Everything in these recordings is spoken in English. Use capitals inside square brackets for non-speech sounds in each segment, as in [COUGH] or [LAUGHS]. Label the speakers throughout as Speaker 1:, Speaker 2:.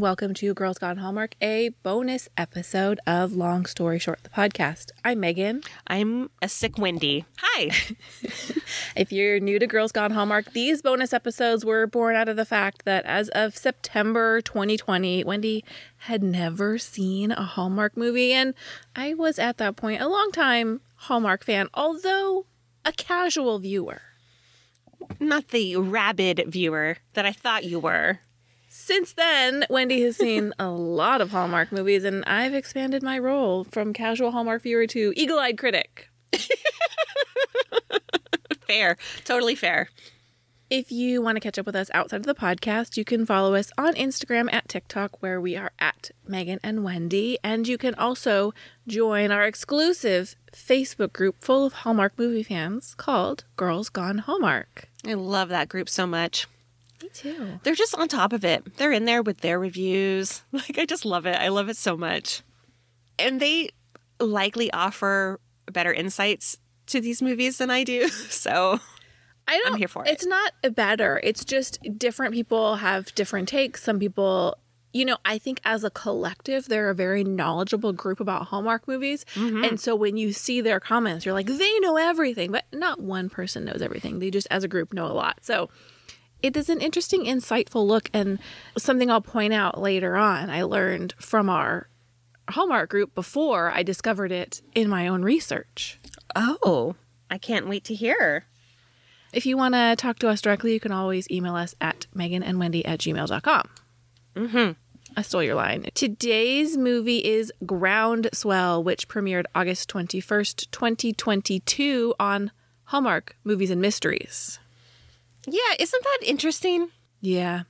Speaker 1: Welcome to Girls Gone Hallmark, a bonus episode of Long Story Short, the podcast. I'm Megan.
Speaker 2: I'm a sick Wendy. Hi. [LAUGHS]
Speaker 1: If you're new to Girls Gone Hallmark, these bonus episodes were born out of the fact that as of September 2020, Wendy had never seen a Hallmark movie. And I was at that point a long time Hallmark fan, although a casual viewer.
Speaker 2: Not the rabid viewer that I thought you were.
Speaker 1: Since then, Wendy has seen a lot of Hallmark movies, and I've expanded my role from casual Hallmark viewer to eagle eyed critic. [LAUGHS]
Speaker 2: Fair. Totally fair.
Speaker 1: If you want to catch up with us outside of the podcast, you can follow us on Instagram at TikTok, where we are at Megan and Wendy. And you can also join our exclusive Facebook group full of Hallmark movie fans called Girls Gone Hallmark.
Speaker 2: I love that group so much.
Speaker 1: Me too.
Speaker 2: They're just on top of it. They're in there with their reviews. [LAUGHS] Like, I just love it. I love it so much. And they likely offer better insights to these movies than I do. [LAUGHS] So,
Speaker 1: I don't,
Speaker 2: I'm here for it.
Speaker 1: It's not better. It's just different people have different takes. Some people, you know, I think as a collective, they're a very knowledgeable group about Hallmark movies. Mm-hmm. And so when you see their comments, you're like, they know everything. But not one person knows everything. They just, as a group, know a lot. So it is an interesting, insightful look. And something I'll point out later on, I learned from our Hallmark group before I discovered it in my own research.
Speaker 2: oh, I can't wait to hear.
Speaker 1: If you want to talk to us directly, you can always email us at meganandwendy at gmail.com. Mm-hmm. I stole your line. Today's movie is Groundswell, which premiered August 21st, 2022 on Hallmark Movies and Mysteries.
Speaker 2: Yeah, isn't that interesting?
Speaker 1: Yeah.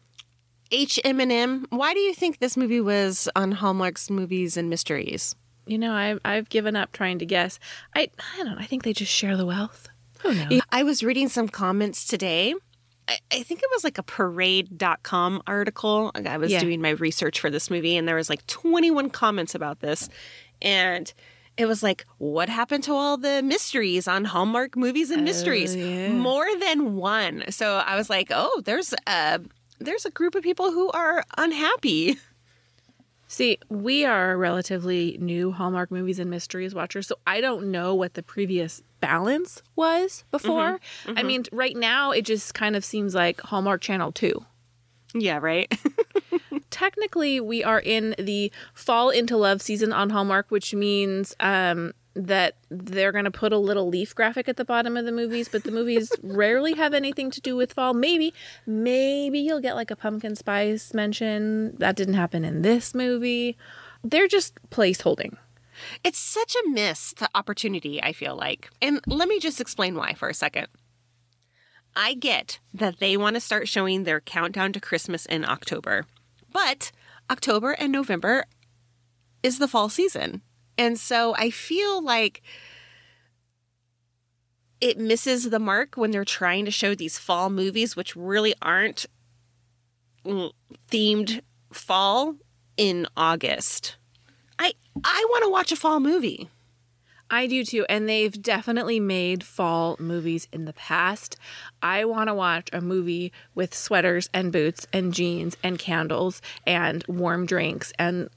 Speaker 2: H&M. Why do you think this movie was on Hallmark's Movies and Mysteries?
Speaker 1: You know, I've, I've given up trying to guess. I, I don't. I think they just share the wealth. Who knows?
Speaker 2: I was reading some comments today. I, I think it was like a parade.com article. I was
Speaker 1: Yeah.
Speaker 2: doing my research for this movie and there was like 21 comments about this. And it was like, what happened to all the mysteries on Hallmark movies and mysteries?
Speaker 1: Oh, yeah.
Speaker 2: More than one. So I was like, oh, there's a there's a group of people who are unhappy.
Speaker 1: See, we are relatively new Hallmark movies and mysteries watchers, so I don't know what the previous balance was before. Mm-hmm, mm-hmm. I mean, right now it just kind of seems like Hallmark Channel 2.
Speaker 2: Yeah, right. [LAUGHS]
Speaker 1: Technically, we are in the fall into love season on Hallmark, which means um, that they're going to put a little leaf graphic at the bottom of the movies, but the movies [LAUGHS] rarely have anything to do with fall. Maybe, maybe you'll get like a pumpkin spice mention. That didn't happen in this movie. They're just placeholding.
Speaker 2: It's such a missed opportunity, I feel like. And let me just explain why for a second. I get that they want to start showing their countdown to Christmas in October, but October and November is the fall season. And so I feel like it misses the mark when they're trying to show these fall movies, which really aren't themed fall in August. I I want to watch a fall movie.
Speaker 1: I do too, and they've definitely made fall movies in the past. I want to watch a movie with sweaters and boots and jeans and candles and warm drinks and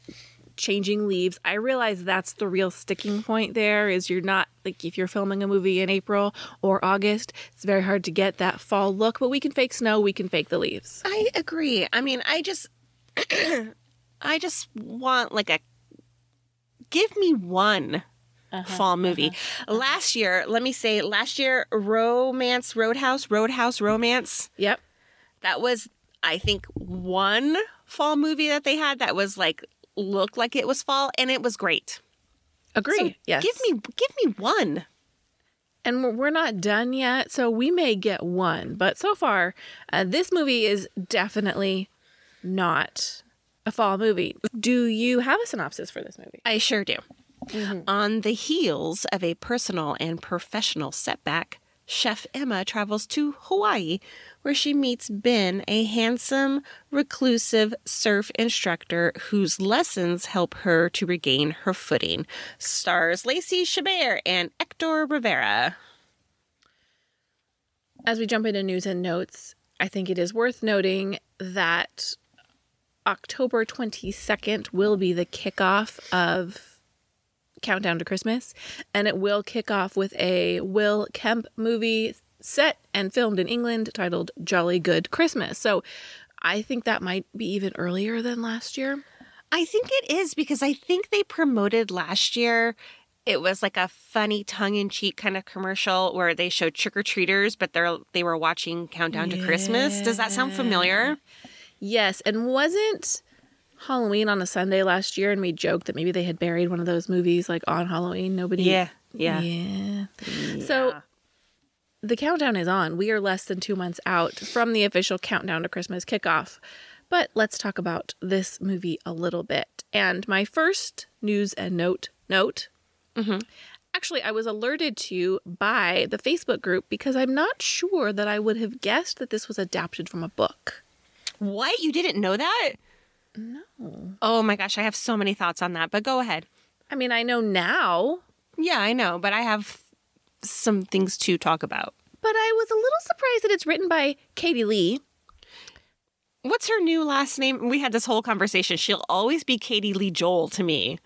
Speaker 1: changing leaves. I realize that's the real sticking point there is you're not like if you're filming a movie in April or August, it's very hard to get that fall look, but we can fake snow, we can fake the leaves.
Speaker 2: I agree. I mean, I just [CLEARS THROAT] I just want like a give me one Uh-huh, fall movie. Uh-huh, uh-huh. Last year, let me say last year Romance Roadhouse, Roadhouse Romance,
Speaker 1: Yep.
Speaker 2: that was I think one fall movie that they had that was like looked like it was fall and it was great.
Speaker 1: Agree.
Speaker 2: So
Speaker 1: yes.
Speaker 2: Give me give me one.
Speaker 1: and we're- we're not done yet, so we may get one. But so far, uh, this movie is definitely not a fall movie. Do you have a synopsis for this movie?
Speaker 2: I sure do. Mm-hmm. On the heels of a personal and professional setback, Chef Emma travels to Hawaii, where she meets Ben, a handsome, reclusive surf instructor whose lessons help her to regain her footing. Stars Lacey Chabert and Ektor Rivera.
Speaker 1: As we jump into news and notes, I think it is worth noting that October 22nd will be the kickoff of Countdown to Christmas, and it will kick off with a Will Kemp movie set and filmed in England titled Jolly Good Christmas. So I think that might be even earlier than last year.
Speaker 2: I think it is because I think they promoted last year. It was like a funny tongue-in-cheek kind of commercial where they showed trick or treaters, but they're they were watching Countdown to Christmas. Does that sound familiar?
Speaker 1: Yes, and wasn't Halloween on a Sunday last year, and we joked that maybe they had buried one of those movies like on Halloween. Nobody.
Speaker 2: Yeah, yeah.
Speaker 1: Yeah. So the countdown is on. We are less than two months out from the official countdown to Christmas kickoff. But let's talk about this movie a little bit. And my first news and note note. Mm-hmm. Actually, I was alerted to by the Facebook group because I'm not sure that I would have guessed that this was adapted from a book.
Speaker 2: What? You didn't know that?
Speaker 1: No.
Speaker 2: Oh my gosh, I have so many thoughts on that, but go ahead.
Speaker 1: I mean, I know now,
Speaker 2: Yeah, I know, but I have some things to talk about.
Speaker 1: but I was a little surprised that it's written by Katie Lee.
Speaker 2: What's her new last name? We had this whole conversation. She'll always be Katie Lee Joel to me.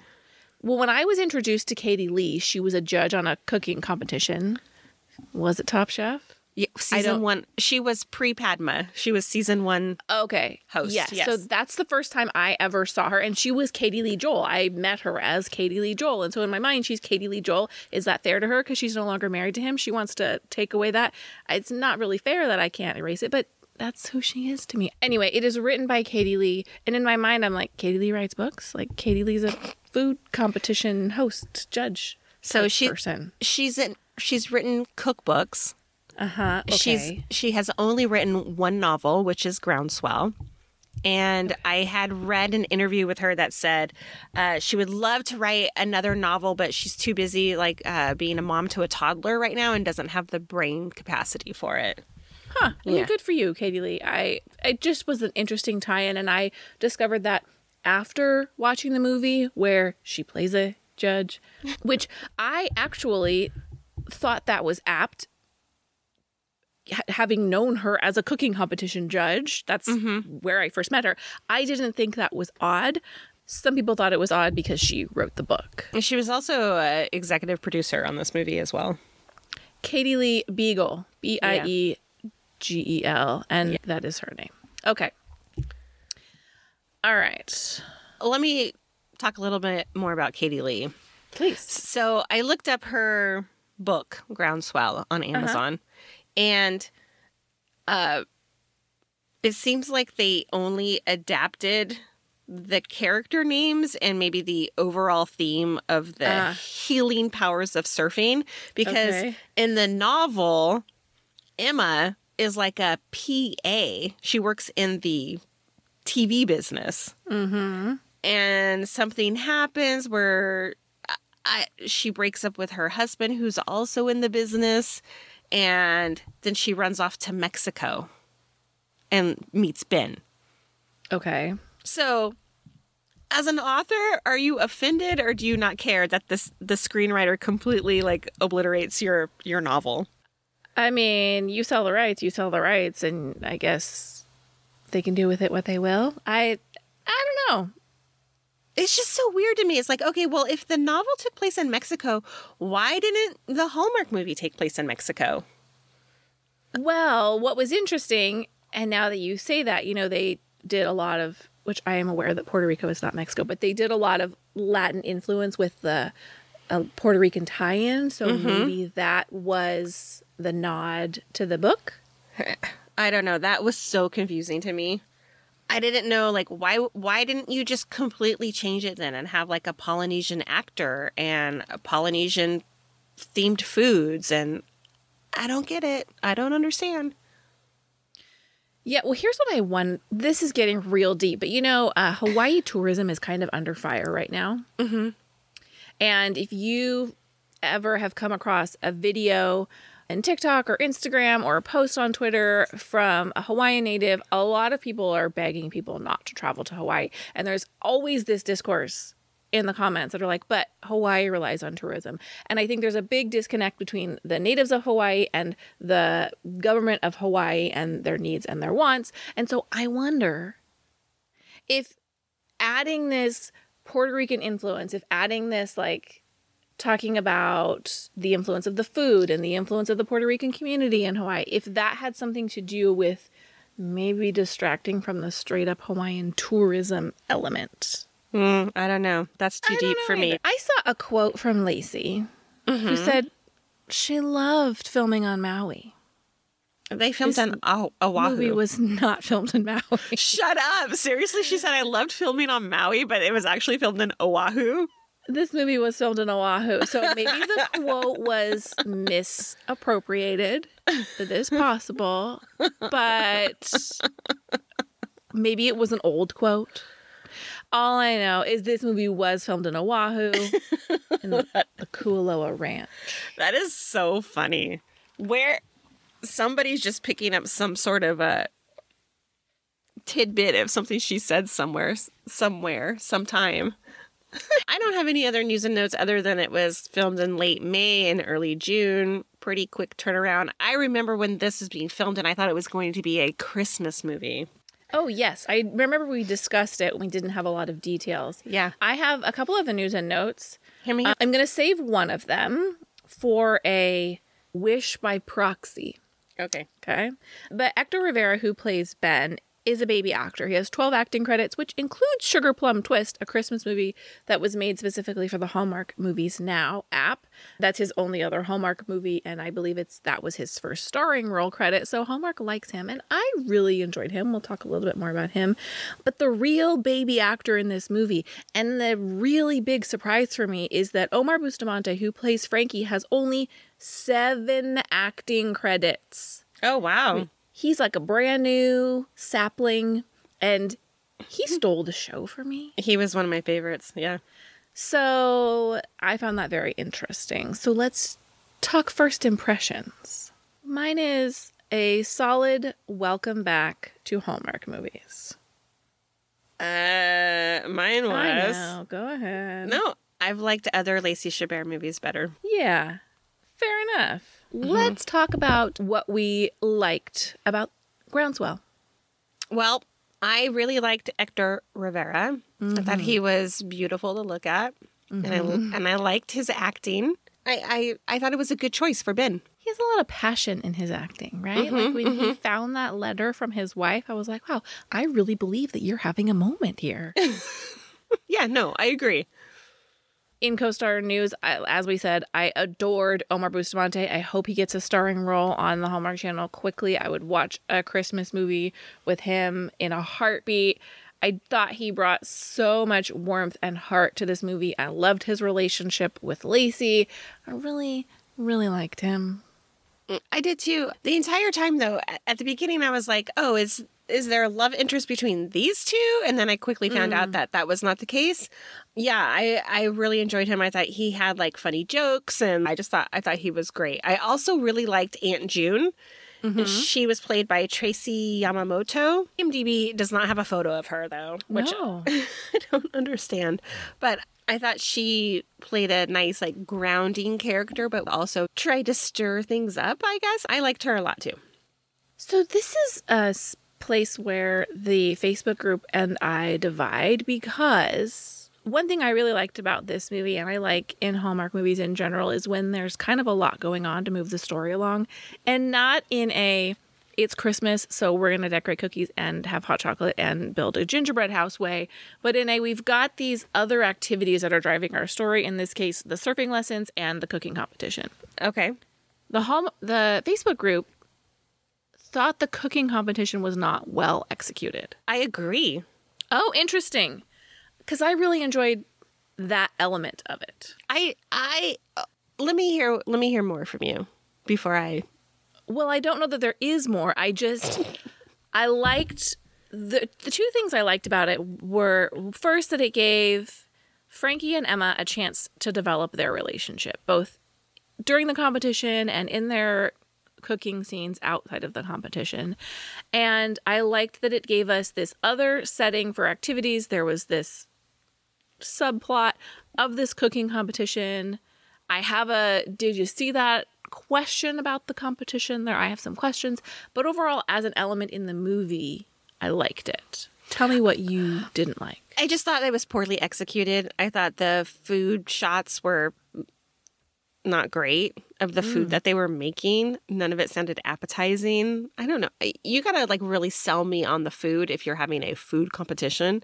Speaker 1: Well, when I was introduced to Katie Lee, she was a judge on a cooking competition. Was it Top Chef?
Speaker 2: Yeah, season one. She was pre Padma. She was season one.
Speaker 1: Okay.
Speaker 2: Host,
Speaker 1: Yes.
Speaker 2: yes.
Speaker 1: So that's the first time I ever saw her. And she was Katie Lee Joel. I met her as Katie Lee Joel. And so in my mind, she's Katie Lee Joel. Is that fair to her? Because she's no longer married to him. She wants to take away that. It's not really fair that I can't erase it, but that's who she is to me. Anyway, it is written by Katie Lee. And in my mind, I'm like, Katie Lee writes books? Like, Katie Lee's a food competition host, judge.
Speaker 2: So she
Speaker 1: person.
Speaker 2: she's in, she's written cookbooks.
Speaker 1: Uh huh. Okay.
Speaker 2: She's she has only written one novel, which is Groundswell. And I had read an interview with her that said uh, she would love to write another novel, but she's too busy, like uh, being a mom to a toddler right now, and doesn't have the brain capacity for it.
Speaker 1: Huh. I mean,
Speaker 2: Yeah.
Speaker 1: good for you, Katie Lee. I it just was an interesting tie-in, and I discovered that after watching the movie where she plays a judge, which I actually thought that was apt. Ha- Having known her as a cooking competition judge, that's mm-hmm. where I first met her. I didn't think that was odd. Some people thought it was odd because she wrote the book.
Speaker 2: And she was also an executive producer on this movie as well.
Speaker 1: Katie Lee Biegel, B I E G E L, and that is her name. Okay. All right.
Speaker 2: Let me talk a little bit more about Katie Lee.
Speaker 1: Please.
Speaker 2: So I looked up her book, Groundswell, on uh-huh. Amazon, and uh, it seems like they only adapted the character names and maybe the overall theme of the
Speaker 1: Ah.
Speaker 2: healing powers of surfing because
Speaker 1: Okay.
Speaker 2: in the novel, Emma is like a PA. She works in the TV business and something happens where I, I, she breaks up with her husband who's also in the business and then she runs off to Mexico and meets Ben.
Speaker 1: Okay.
Speaker 2: So as an author, are you offended or do you not care that this the screenwriter completely like obliterates your your novel?
Speaker 1: I mean, you sell the rights, you sell the rights, and I guess they can do with it what they will. I I don't know.
Speaker 2: It's just so weird to me. It's like, okay, well, if the novel took place in Mexico, why didn't the Hallmark movie take place in Mexico?
Speaker 1: Well, what was interesting, and now that you say that, you know, they did a lot of, which I am aware that Puerto Rico is not Mexico, but they did a lot of Latin influence with the uh, Puerto Rican tie in. So maybe that was the nod to the book. [LAUGHS]
Speaker 2: I don't know. That was so confusing to me. I didn't know like why why didn't you just completely change it then and have like a Polynesian actor and a Polynesian themed foods and I don't get it. I don't understand.
Speaker 1: Yeah, well, here's what I want. This is getting real deep, but you know, uh, Hawaii tourism is kind of under fire right now. Mm-hmm. And if you ever have come across a video in TikTok or Instagram or a post on Twitter from a Hawaiian native, a lot of people are begging people not to travel to Hawaii. And there's always this discourse in the comments that are like, but Hawaii relies on tourism. And I think there's a big disconnect between the natives of Hawaii and the government of Hawaii and their needs and their wants. And so I wonder if adding this Puerto Rican influence, if adding this like talking about the influence of the food and the influence of the Puerto Rican community in Hawaii, if that had something to do with maybe distracting from the straight up Hawaiian tourism element.
Speaker 2: Mm, I don't know. That's too
Speaker 1: I
Speaker 2: deep for me.
Speaker 1: either. I saw a quote from Lacey who said she loved filming on Maui.
Speaker 2: They filmed
Speaker 1: This
Speaker 2: on oh, Oahu.
Speaker 1: Movie was not filmed in Maui.
Speaker 2: Shut up. Seriously, she said I loved filming on Maui, but it was actually filmed in Oahu.
Speaker 1: This movie was filmed in Oahu, so maybe the [LAUGHS] quote was misappropriated. That is possible, but maybe it was an old quote. All I know is this movie was filmed in Oahu, in [LAUGHS] the, the Kualoa Ranch.
Speaker 2: That is so funny. Where somebody's just picking up some sort of a tidbit of something she said somewhere, somewhere, sometime. [LAUGHS] I don't have any other news and notes other than it was filmed in late May and early June. Pretty quick turnaround. I remember when this was being filmed and I thought it was going to be a Christmas movie.
Speaker 1: Oh yes, I remember we discussed it. We didn't have a lot of details.
Speaker 2: Yeah.
Speaker 1: I have a couple of the news and notes.
Speaker 2: Hear me?
Speaker 1: Uh, I'm going to save one of them for a wish by proxy.
Speaker 2: okay.
Speaker 1: Okay. But Ektor Rivera, who plays Ben, is a baby actor. He has 12 acting credits, which includes Sugar Plum Twist, a Christmas movie that was made specifically for the Hallmark Movies Now app. That's his only other Hallmark movie, and I believe it's that was his first starring role credit. So Hallmark likes him, and I really enjoyed him. We'll talk a little bit more about him. But the real baby actor in this movie, and the really big surprise for me, is that Omar Bustamante, who plays Frankie, has only seven acting credits
Speaker 2: Oh, wow.
Speaker 1: He's like a brand new sapling and he stole the show for me.
Speaker 2: He was one of my favorites. Yeah.
Speaker 1: So I found that very interesting. So let's talk first impressions. Mine is a solid welcome back to Hallmark movies.
Speaker 2: Uh, mine
Speaker 1: I
Speaker 2: was.
Speaker 1: know. Go ahead.
Speaker 2: No, I've liked other Lacey Chabert movies better.
Speaker 1: Yeah. Fair enough. Mm-hmm. Let's talk about what we liked about Groundswell.
Speaker 2: Well, I really liked Ektor Rivera. I thought he mm-hmm. was beautiful to look at, and I mm-hmm. and I liked his acting. I, I I thought it was a good choice for Ben.
Speaker 1: he has a lot of passion in his acting, right? like when he found that letter from his wife, I was like, wow, I really believe that you're having a moment here. [LAUGHS]
Speaker 2: Yeah, no, I agree.
Speaker 1: In co-star news, I, as we said, I adored Omar Bustamante. I hope he gets a starring role on the Hallmark Channel quickly. I would watch a Christmas movie with him in a heartbeat. I thought he brought so much warmth and heart to this movie. I loved his relationship with Lacey. I really, really liked him.
Speaker 2: I did too. The entire time though, at, at the beginning I was like, "Oh, is is there a love interest between these two? And then I quickly found out mm. that that was not the case. Yeah, I I really enjoyed him. I thought he had like funny jokes and I just thought I thought he was great. I also really liked Aunt June. Mm-hmm. She was played by Tracy Yamamoto. IMDb does not have a photo of her though, which
Speaker 1: no. [LAUGHS]
Speaker 2: I don't understand. But I thought she played a nice, like, grounding character, but also tried to stir things up, I guess. I liked her a lot too.
Speaker 1: So this is a place where the Facebook group and I divide because one thing I really liked about this movie and I like in Hallmark movies in general is when there's kind of a lot going on to move the story along and not in a it's Christmas, so we're going to decorate cookies and have hot chocolate and build a gingerbread house way. But in a, we've got these other activities that are driving our story. In this case, the surfing lessons and the cooking competition
Speaker 2: Okay.
Speaker 1: the home the Facebook group thought the cooking competition was not well executed.
Speaker 2: I agree.
Speaker 1: Oh, interesting. Cuz I really enjoyed that element of it.
Speaker 2: I, I, uh, let me hear, let me hear more from you before I,
Speaker 1: Well, I don't know that there is more. I just I liked the the two things I liked about it were first that it gave Frankie and Emma a chance to develop their relationship, both during the competition and in their cooking scenes outside of the competition. And I liked that it gave us this other setting for activities. There was this subplot of this cooking competition. I have a did you see that question about the competition there? I have some questions, but overall as an element in the movie, I liked it. Tell me what you didn't like.
Speaker 2: I just thought it was poorly executed. I thought the food shots were not great of the food that they were making. None of it sounded appetizing. I don't know. You got to like really sell me on the food if you're having a food competition.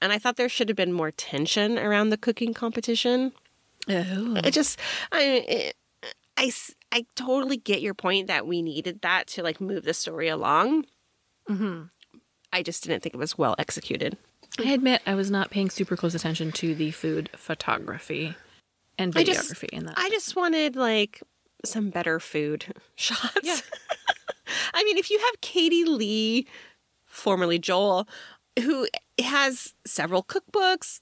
Speaker 2: And I thought there should have been more tension around the cooking competition.
Speaker 1: Oh.
Speaker 2: It just, I, it, I, I totally get your point that we needed that to like move the story along.
Speaker 1: hmm
Speaker 2: I just didn't think it was well executed.
Speaker 1: I admit I was not paying super close attention to the food photography and
Speaker 2: I just-
Speaker 1: videography in that.
Speaker 2: I just wanted like some better food [LAUGHS] shots.
Speaker 1: Yeah. [LAUGHS]
Speaker 2: I mean, if you have Katie Lee, formerly Joel, who has several cookbooks,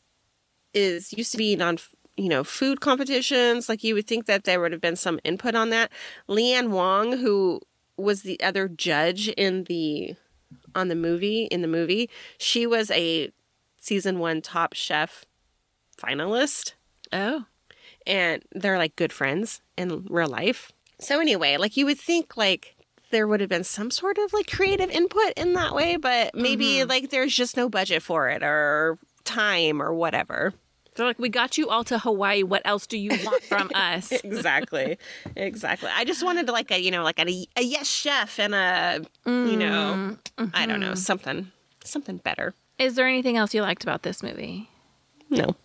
Speaker 2: is used to be on you know food competitions, like you would think that there would have been some input on that. Lee Anne Wong, who was the other judge in the on the movie in the movie, she was a season one Top Chef finalist
Speaker 1: oh.
Speaker 2: And they're like good friends in real life. So anyway, like you would think like there would have been some sort of like creative input in that way, but maybe mm-hmm. like there's just no budget for it or time or whatever.
Speaker 1: They're like, we got you all to Hawaii. What else do you want from [LAUGHS] us?
Speaker 2: Exactly. exactly. I just wanted like a, you know, like a, a yes chef and a, you know, mm-hmm. I don't know, mm-hmm. something something better.
Speaker 1: Is there anything else you liked about this movie?
Speaker 2: No.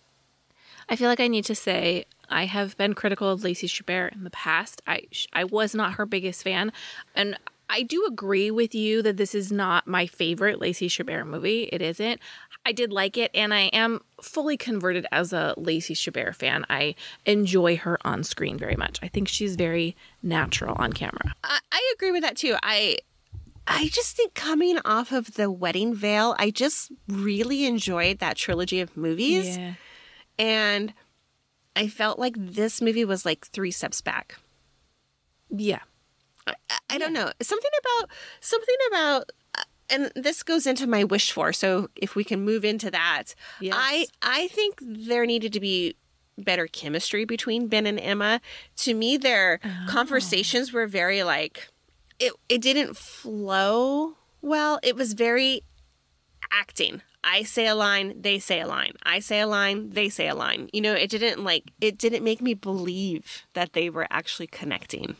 Speaker 1: I feel like I need to say I have been critical of Lacey Chabert in the past. I I was not her biggest fan, and I do agree with you that this is not my favorite Lacey Chabert movie. It isn't. I did like it, and I am fully converted as a Lacey Chabert fan. I enjoy her on screen very much. I think she's very natural on camera.
Speaker 2: I, I agree with that too. I I just think coming off of the wedding veil, I just really enjoyed that trilogy of movies. And I felt like this movie was like three steps back.
Speaker 1: yeah.
Speaker 2: I, I don't know. Something about something about uh, and this goes into my wish for. So if we can move into that.
Speaker 1: Yes.
Speaker 2: I I think there needed to be better chemistry between Ben and Emma. To me their conversations were very like it it didn't flow well. It was very acting. I say a line, they say a line. I say a line, they say a line. You know, it didn't like it didn't make me believe that they were actually connecting.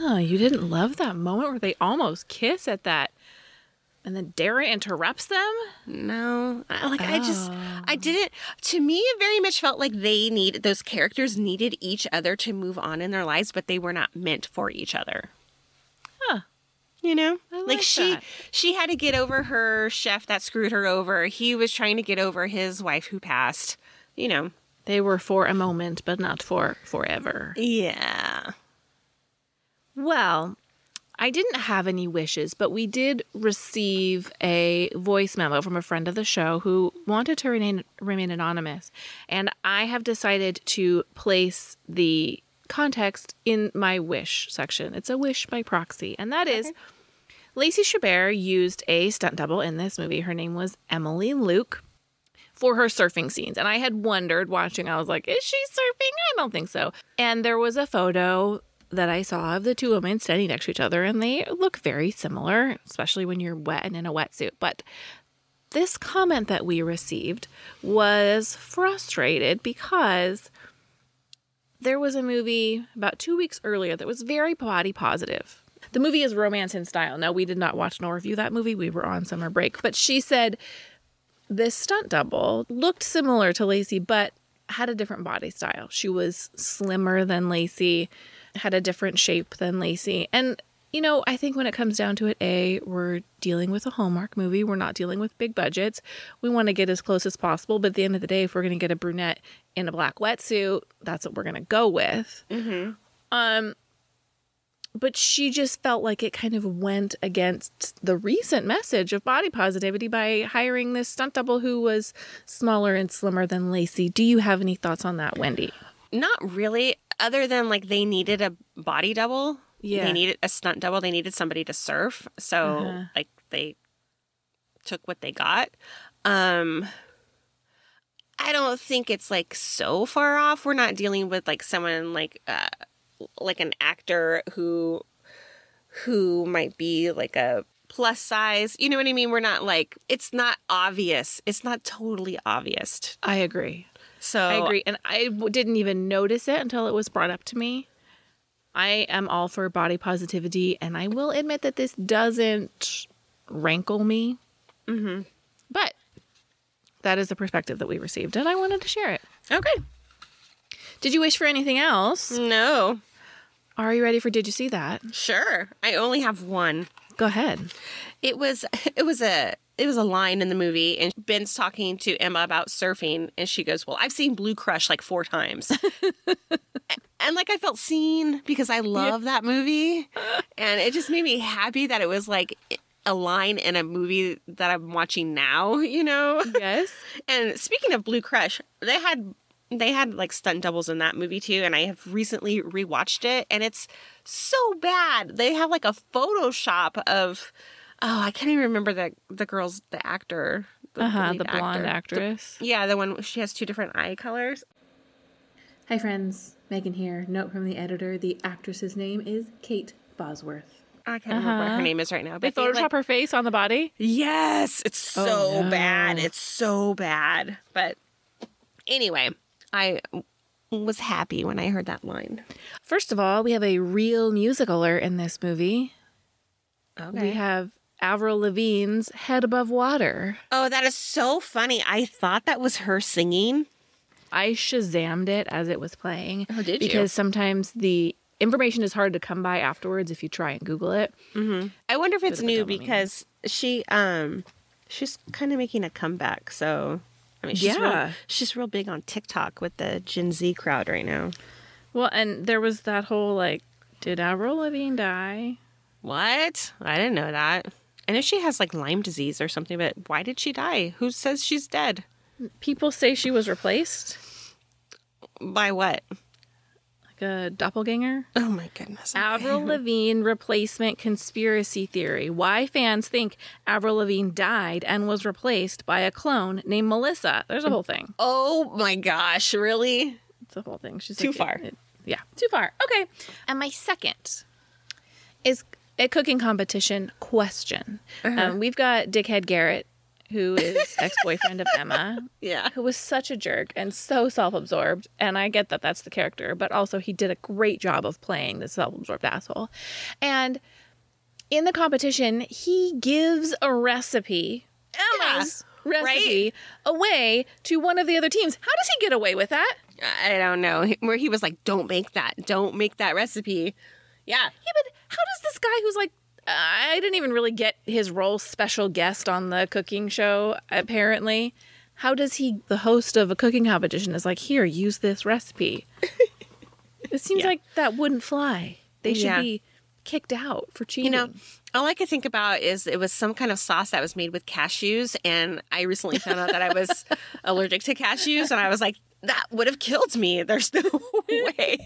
Speaker 1: Oh, you didn't love that moment where they almost kiss at that, and then Dara interrupts them.
Speaker 2: No, I, like I just, I oh. didn't. To me, it very much felt like they need those characters needed each other to move on in their lives, but they were not meant for each other. You know, like
Speaker 1: like
Speaker 2: she,
Speaker 1: that.
Speaker 2: she had to get over her chef that screwed her over. He was trying to get over his wife who passed. You know,
Speaker 1: They were for a moment, but not for forever.
Speaker 2: yeah.
Speaker 1: Well, I didn't have any wishes, but we did receive a voice memo from a friend of the show who wanted to remain, remain anonymous. And I have decided to place the context in my wish section. It's a wish by proxy. And that is Lacey Chabert used a stunt double in this movie. Her name was Emily Luke for her surfing scenes. And I had wondered watching, I was like, is she surfing? I don't think so. And there was a photo that I saw of the two women standing next to each other, and they look very similar, especially when you're wet and in a wetsuit. But this comment that we received was frustrated because there was a movie about two weeks earlier that was very body positive. The movie is Romance in Style. Now, we did not watch nor review that movie. We were on summer break. But she said this stunt double looked similar to Lacey, but had a different body style. She was slimmer than Lacey, had a different shape than Lacey. And, you know, I think when it comes down to it, A, we're dealing with a Hallmark movie. We're not dealing with big budgets. We want to get as close as possible. But at the end of the day, if we're going to get a brunette in a black wetsuit, that's what we're going to go with. Um, but she just felt like it kind of went against the recent message of body positivity by hiring this stunt double who was smaller and slimmer than Lacey. Do you have any thoughts on that, Wendy?
Speaker 2: Not really, other than like they needed a body double.
Speaker 1: Yeah.
Speaker 2: They needed a stunt double. They needed somebody to surf. So
Speaker 1: Uh-huh.
Speaker 2: like they took what they got. Um I don't think it's like so far off. We're not dealing with like someone like uh like an actor who who might be like a plus size. You know what I mean? We're not like it's not obvious. It's not totally obvious.
Speaker 1: I agree.
Speaker 2: So
Speaker 1: I agree. And I w- didn't even notice it until it was brought up to me. I am all for body positivity, and I will admit that this doesn't rankle me. Mm-hmm. But that is the perspective that we received, and I wanted to share it.
Speaker 2: Okay.
Speaker 1: Did you wish for anything else?
Speaker 2: No.
Speaker 1: Are you ready for Did You See That?
Speaker 2: Sure. I only have one.
Speaker 1: Go ahead.
Speaker 2: It was [LAUGHS] it was a it was a line in the movie and Ben's talking to Emma about surfing and she goes, "Well, I've seen Blue Crush like 4 times." [LAUGHS] and like I felt seen because I love that movie [LAUGHS] and it just made me happy that it was like a line in a movie that I'm watching now, you know?
Speaker 1: Yes.
Speaker 2: And speaking of Blue Crush, they had they had like stunt doubles in that movie too, and I have recently rewatched it, and it's so bad. They have like a Photoshop of oh, I can't even remember the the girl's the actor.
Speaker 1: Uh huh.
Speaker 2: lead
Speaker 1: The blonde
Speaker 2: actor.
Speaker 1: actress.
Speaker 2: Yeah, the one she has two different eye colors.
Speaker 3: Hi, friends. Megan here. Note from the editor the actress's name is Kate Bosworth.
Speaker 2: I can't remember what her name is right now.
Speaker 1: But They
Speaker 2: But
Speaker 1: Photoshop
Speaker 2: like-
Speaker 1: her face on the body.
Speaker 2: Yes, it's so
Speaker 1: Oh, no.
Speaker 2: bad. It's so bad. But anyway, I was happy when I heard that line.
Speaker 1: First of all, we have a real music alert in this movie.
Speaker 2: Okay.
Speaker 1: We have Avril Lavigne's Head Above Water.
Speaker 2: Oh, that is so funny. I thought that was her singing.
Speaker 1: I shazammed it as it was playing.
Speaker 2: Oh, did you?
Speaker 1: Because sometimes the information is hard to come by afterwards if you try and Google it.
Speaker 2: I wonder if it's new because she um she's kind of making a comeback. So I mean, she's real,
Speaker 1: Yeah.
Speaker 2: she's real big on TikTok with the Gen Z crowd right now.
Speaker 1: Well, and there was that whole like, did Avril Lavigne die?
Speaker 2: What? I didn't know that. I know she has like Lyme disease or something, but why did she die? Who says she's dead?
Speaker 1: People say she was replaced,
Speaker 2: By what?
Speaker 1: like a doppelganger.
Speaker 2: Oh my goodness.
Speaker 1: Avril Lavigne replacement conspiracy theory. Why fans think Avril Lavigne died and was replaced by a clone named Melissa. There's a whole thing.
Speaker 2: Oh my gosh, really?
Speaker 1: It's a whole thing. She's
Speaker 2: Too
Speaker 1: like,
Speaker 2: far.
Speaker 1: it- yeah, too far. Okay. And my second is a cooking competition question.
Speaker 2: Uh-huh.
Speaker 1: Um, we've got Dickhead Garrett, who is [LAUGHS] ex boyfriend of Emma,
Speaker 2: Yeah.
Speaker 1: who was such a jerk and so self absorbed. And I get that that's the character, but also he did a great job of playing the self absorbed asshole. And in the competition, he gives a recipe, Emma's recipe, away to one of the other teams. How does he get away with that?
Speaker 2: I don't know. Where he was like, "Don't make that. Don't make that recipe." Yeah.
Speaker 1: Yeah, but how does this guy who's like, I didn't even really get his role special guest on the cooking show, apparently. How does he, the host of a cooking competition, is like, here, use this recipe? [LAUGHS] it seems
Speaker 2: Yeah.
Speaker 1: like that wouldn't fly. They should
Speaker 2: Yeah.
Speaker 1: be kicked out for cheating.
Speaker 2: You know, all I could think about is it was some kind of sauce that was made with cashews, and I recently found out that I was [LAUGHS] allergic to cashews, and I was like, that would have killed me. There's no [LAUGHS] way.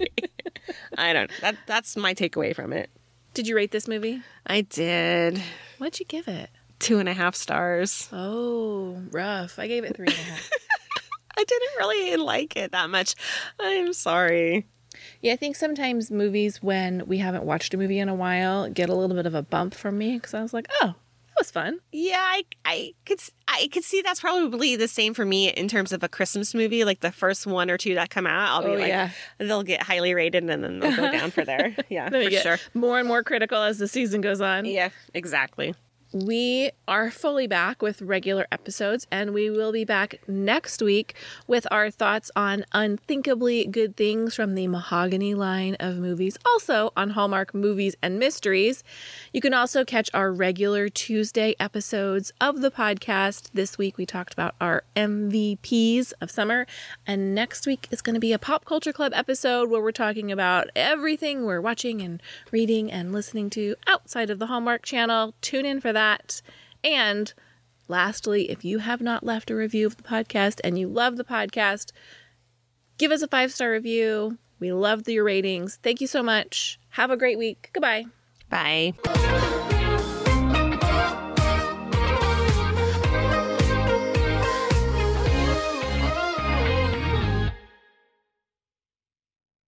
Speaker 2: I don't. That that's my takeaway from it.
Speaker 1: Did you rate this movie?
Speaker 2: I did
Speaker 1: What'd you give it?
Speaker 2: two and a half stars.
Speaker 1: Oh, rough. I gave it three and a half. [LAUGHS]
Speaker 2: I didn't really like it that much. I'm sorry.
Speaker 1: Yeah, I think sometimes movies, when we haven't watched a movie in a while, get a little bit of a bump from me because I was like, oh, that was fun.
Speaker 2: Yeah, I I could I could see that's probably the same for me in terms of a Christmas movie. Like the first one or two that come out, I'll
Speaker 1: Oh,
Speaker 2: be like,
Speaker 1: yeah.
Speaker 2: they'll get highly rated and then they'll go down for there. [LAUGHS] Yeah, for sure.
Speaker 1: more and more critical as the season goes on.
Speaker 2: Yeah, exactly.
Speaker 1: We are fully back with regular episodes, and we will be back next week with our thoughts on unthinkably good things from the Mahogany line of movies, also on Hallmark movies and mysteries. You can also catch our regular Tuesday episodes of the podcast. This week we talked about our MVPs of summer, and next week is going to be a Pop Culture Club episode where we're talking about everything we're watching and reading and listening to outside of the Hallmark channel. Tune in for that. And lastly, if you have not left a review of the podcast and you love the podcast, give us a five star review. We love your ratings. Thank you so much. Have a great week. Goodbye.
Speaker 2: Bye.